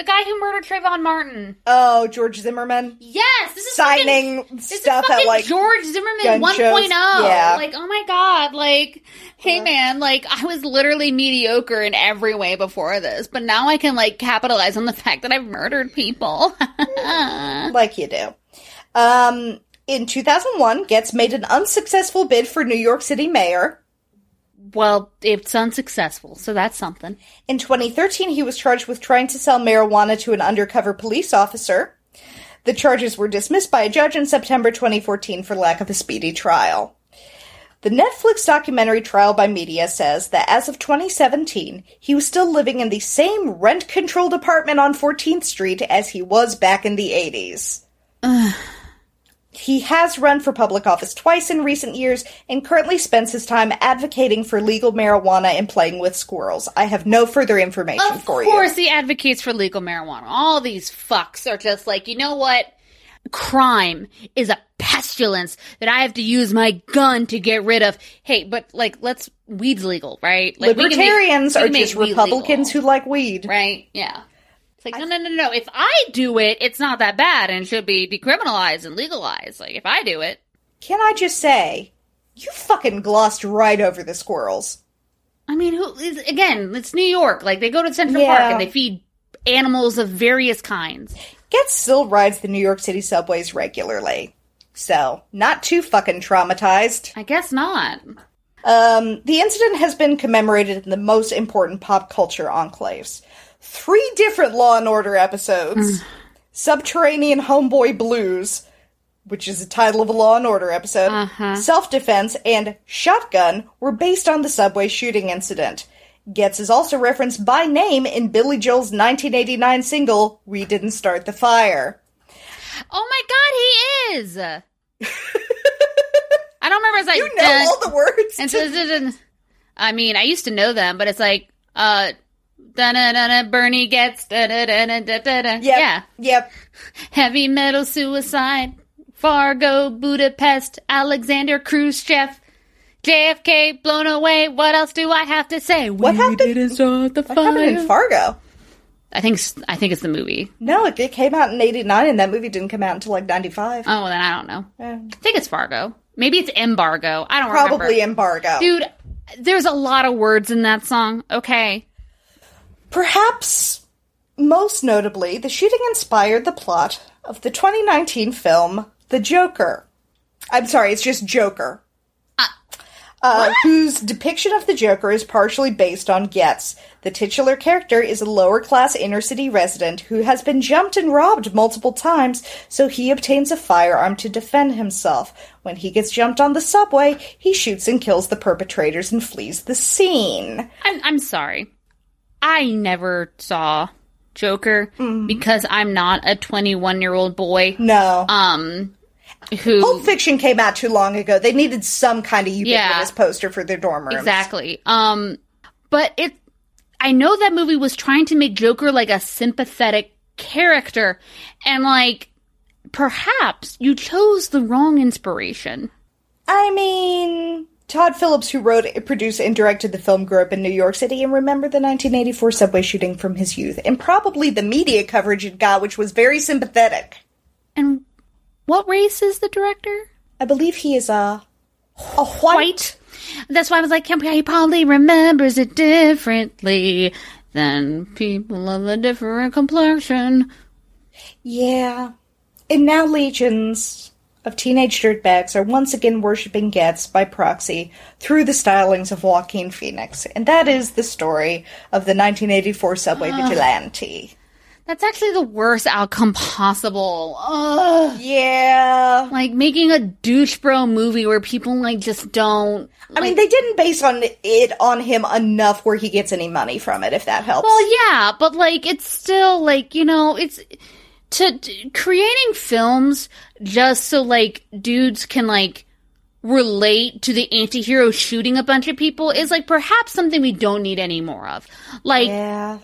The guy who murdered Trayvon Martin. oh, George Zimmerman Yes, this is fucking- signing This is stuff fucking at like George Zimmerman gun 1.0. shows. Yeah. Like, oh my god, like, hey man, like, I was literally mediocre in every way before this, but now I can, like, capitalize on the fact that I've murdered people. [LAUGHS] like you do. Um, in 2001, Goetz made an unsuccessful bid for New York City mayor. Well, it's unsuccessful, so that's something. In 2013, he was charged with trying to sell marijuana to an undercover police officer. The charges were dismissed by a judge in September 2014 for lack of a speedy trial. The Netflix documentary Trial by Media says that as of 2017, he was still living in the same rent controlled apartment on 14th Street as he was back in the 80s. He has run for public office twice in recent years and currently spends his time advocating for legal marijuana and playing with squirrels. I have no further information Of for you. Of course, he advocates for legal marijuana. All these fucks are just like, you know what? Crime is a pestilence that I have to use my gun to get rid of. Hey, but like, let's weed's legal, right? Like, we make- Libertarians we are just Republicans legal, who like weed. right? Yeah. It's like, no, no, no, no. If I do it, it's not that bad and should be decriminalized and legalized. Like, if I do it, Can I just say, you fucking glossed right over the squirrels. I mean, who is again? It's New York. Like, they go to Central Yeah. Park and they feed animals of various kinds. Goetz still rides the New York City subways regularly. So, not too fucking traumatized. I guess not. Um, the incident has been commemorated in the most important pop culture enclaves. Three different Law and Order episodes. Subterranean Homeboy Blues, which is the title of a Law and Order episode, Uh-huh. Self Defense, and Shotgun were based on the subway shooting incident. Goetz is also referenced by name in Billy Joel's 1989 single, We Didn't Start the Fire. Oh my god, he is. I don't remember. It's [LAUGHS] like You know all the words. and so, dun- dun- I mean, I used to know them, but it's like uh, da da da Bernie Goetz da da da da da da. Yep. Yeah, Yep. heavy metal suicide, Fargo, Budapest, Alexander Khrushchev. JFK blown away. What else do I have to say? What we happened- didn't start the What happened in. Fargo? I think I think it's the movie. No, it, it came out in 89 and that movie didn't come out until like 95. Oh, well, then I don't know. Eh, I think it's Fargo. Maybe it's embargo. I don't Probably remember. Probably embargo. Dude, there's a lot of words in that song. Okay. Perhaps most notably, the shooting inspired the plot of the 2019 film The Joker. I'm sorry, it's just Joker. Uh, whose depiction of the Joker is partially based on Goetz. The titular character is a lower class inner city resident who has been jumped and robbed multiple times, so he obtains a firearm to defend himself. When he gets jumped on the subway, he shoots and kills the perpetrators and flees the scene. I'm I'm sorry. I never saw Joker Mm-hmm. because I'm not a 21 year old boy. No. Um, who Pulp Fiction came out too long ago. They needed some kind of ubiquitous Yeah. poster for their dorm rooms. exactly. Um, but it. I know that movie was trying to make Joker like a sympathetic character, and like perhaps you chose the wrong inspiration. I mean, Todd Phillips, who wrote, produced, and directed the film, grew up in New York City and remembered the 1984 subway shooting from his youth, and probably the media coverage it got, which was very sympathetic. And what race is the director? I believe he is a a white. white. That's why I was like, he probably remembers it differently than people of a different complexion. Yeah. And now legions of teenage dirtbags are once again worshipping Goetz by proxy through the stylings of Joaquin Phoenix. And that is the story of the 1984 subway ah. vigilante. That's actually the worst outcome possible. Ugh. Yeah. Like making a douche bro movie where people like just don't. I mean, they didn't base on it on him enough where he gets any money from it, if that helps. Well, yeah, but like it's still like you know it's to, to creating films just so like dudes can like relate to the anti-hero shooting a bunch of people is like perhaps something we don't need any more of. Like yeah.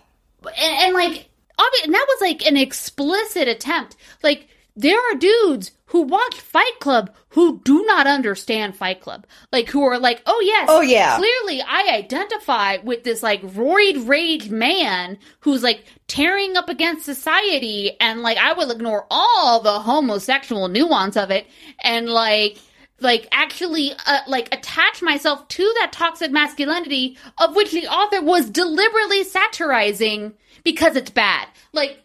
and, and like obvi- and that was like an explicit attempt. Like there are dudes who watch Fight Club who do not understand Fight Club. Like who are like, "Oh yes, Oh, yeah. clearly I identify with this like roid rage man who's like tearing up against society and like I will ignore all the homosexual nuance of it and like like actually uh, like attach myself to that toxic masculinity of which the author was deliberately satirizing because it's bad. Like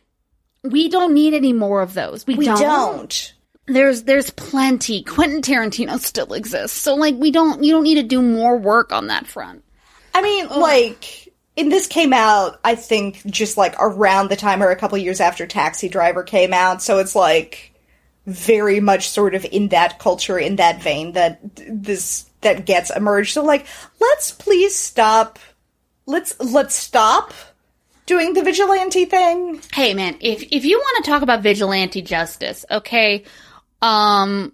we don't need any more of those. We, We don't. don't. There's there's plenty. Quentin Tarantino still exists. So like we don't you don't need to do more work on that front. I mean, like, and this came out, I think, just like around the time or a couple years after Taxi Driver came out. So it's like very much sort of in that culture, in that vein that this that Goetz emerged. So like, let's please stop. Let's let's stop doing the vigilante thing. Hey man, if if you want to talk about vigilante justice, okay, um,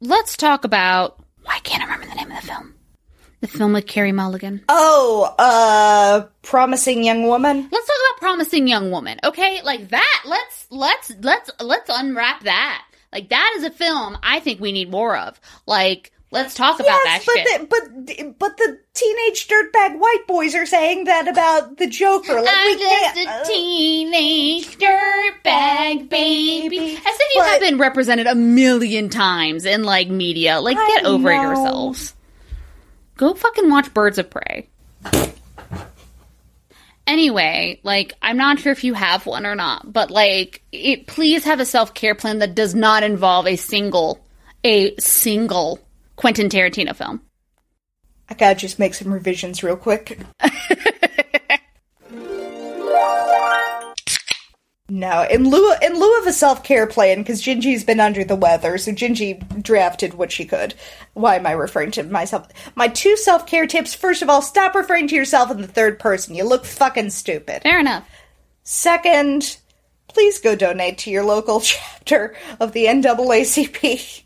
let's talk about why can't I remember the name of the film? The film with Carey Mulligan. Oh, uh, promising young woman. Let's talk about promising young woman, okay? Like that. Let's let's let's let's unwrap that. Like that is a film I think we need more of. Like let's talk about that but shit. the, but but the teenage dirtbag white boys are saying that about the Joker. Like I'm we just can't. a uh, teenage dirtbag baby. As if you But- have been represented a million times in like media. Like, I get over it yourselves. Go fucking watch Birds of Prey. Anyway, like, I'm not sure if you have one or not, but like, it, please have a self care plan that does not involve a single, a single Quentin Tarantino film. I gotta just make some revisions real quick. [LAUGHS] no, in lieu in lieu of a self care plan, because Gingy's been under the weather, so Gingy drafted what she could. Why am I referring to myself? My two self care tips. First of all, stop referring to yourself in the third person. You look fucking stupid. Fair enough. Second, please go donate to your local [LAUGHS] chapter of the NAACP.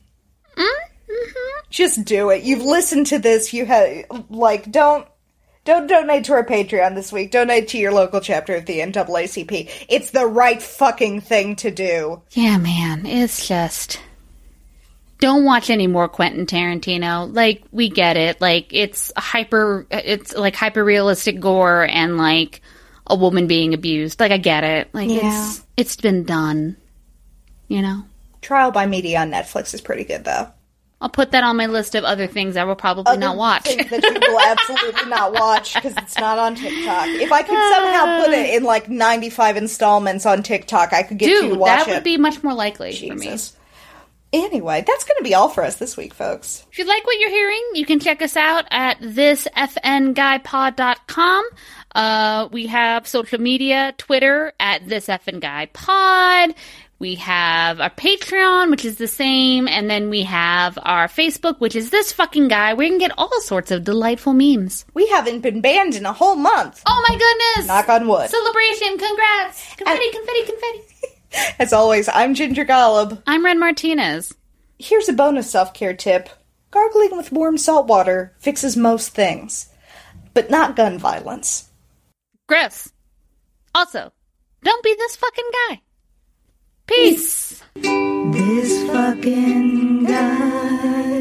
Mm-hmm. Just do it. You've listened to this. You have like don't don't donate to our Patreon this week. Donate to your local chapter of the NAACP. It's the right fucking thing to do. Yeah, man, it's just don't watch any more Quentin Tarantino. Like we get it. Like it's hyper it's like hyper realistic gore and like a woman being abused. Like I get it. Like Yeah. it's it's been done. You know? Trial by Media on Netflix is pretty good though. I'll put that on my list of other things I will probably not watch. things that you will absolutely [LAUGHS] not watch because it's not on TikTok. If I could somehow put it in like ninety five installments on TikTok, I could get you to Dude, watch that it. would be much more likely for me. Anyway, that's going to be all for us this week, folks. If you like what you're hearing, you can check us out at thisfnguypod.com. Uh, we have social media, Twitter at thisfnguypod. We have our Patreon, which is the same, and then we have our Facebook, which is this fucking guy, where you can get all sorts of delightful memes. We haven't been banned in a whole month. Oh my goodness! Knock on wood. Celebration! Congrats! Confetti, confetti, confetti! [LAUGHS] As always, I'm Ginger Golub. I'm Ren Martinez. Here's a bonus self care tip gargling with warm salt water fixes most things, but not gun violence. Gross. Also, don't be this fucking guy. Peace. This fucking guy.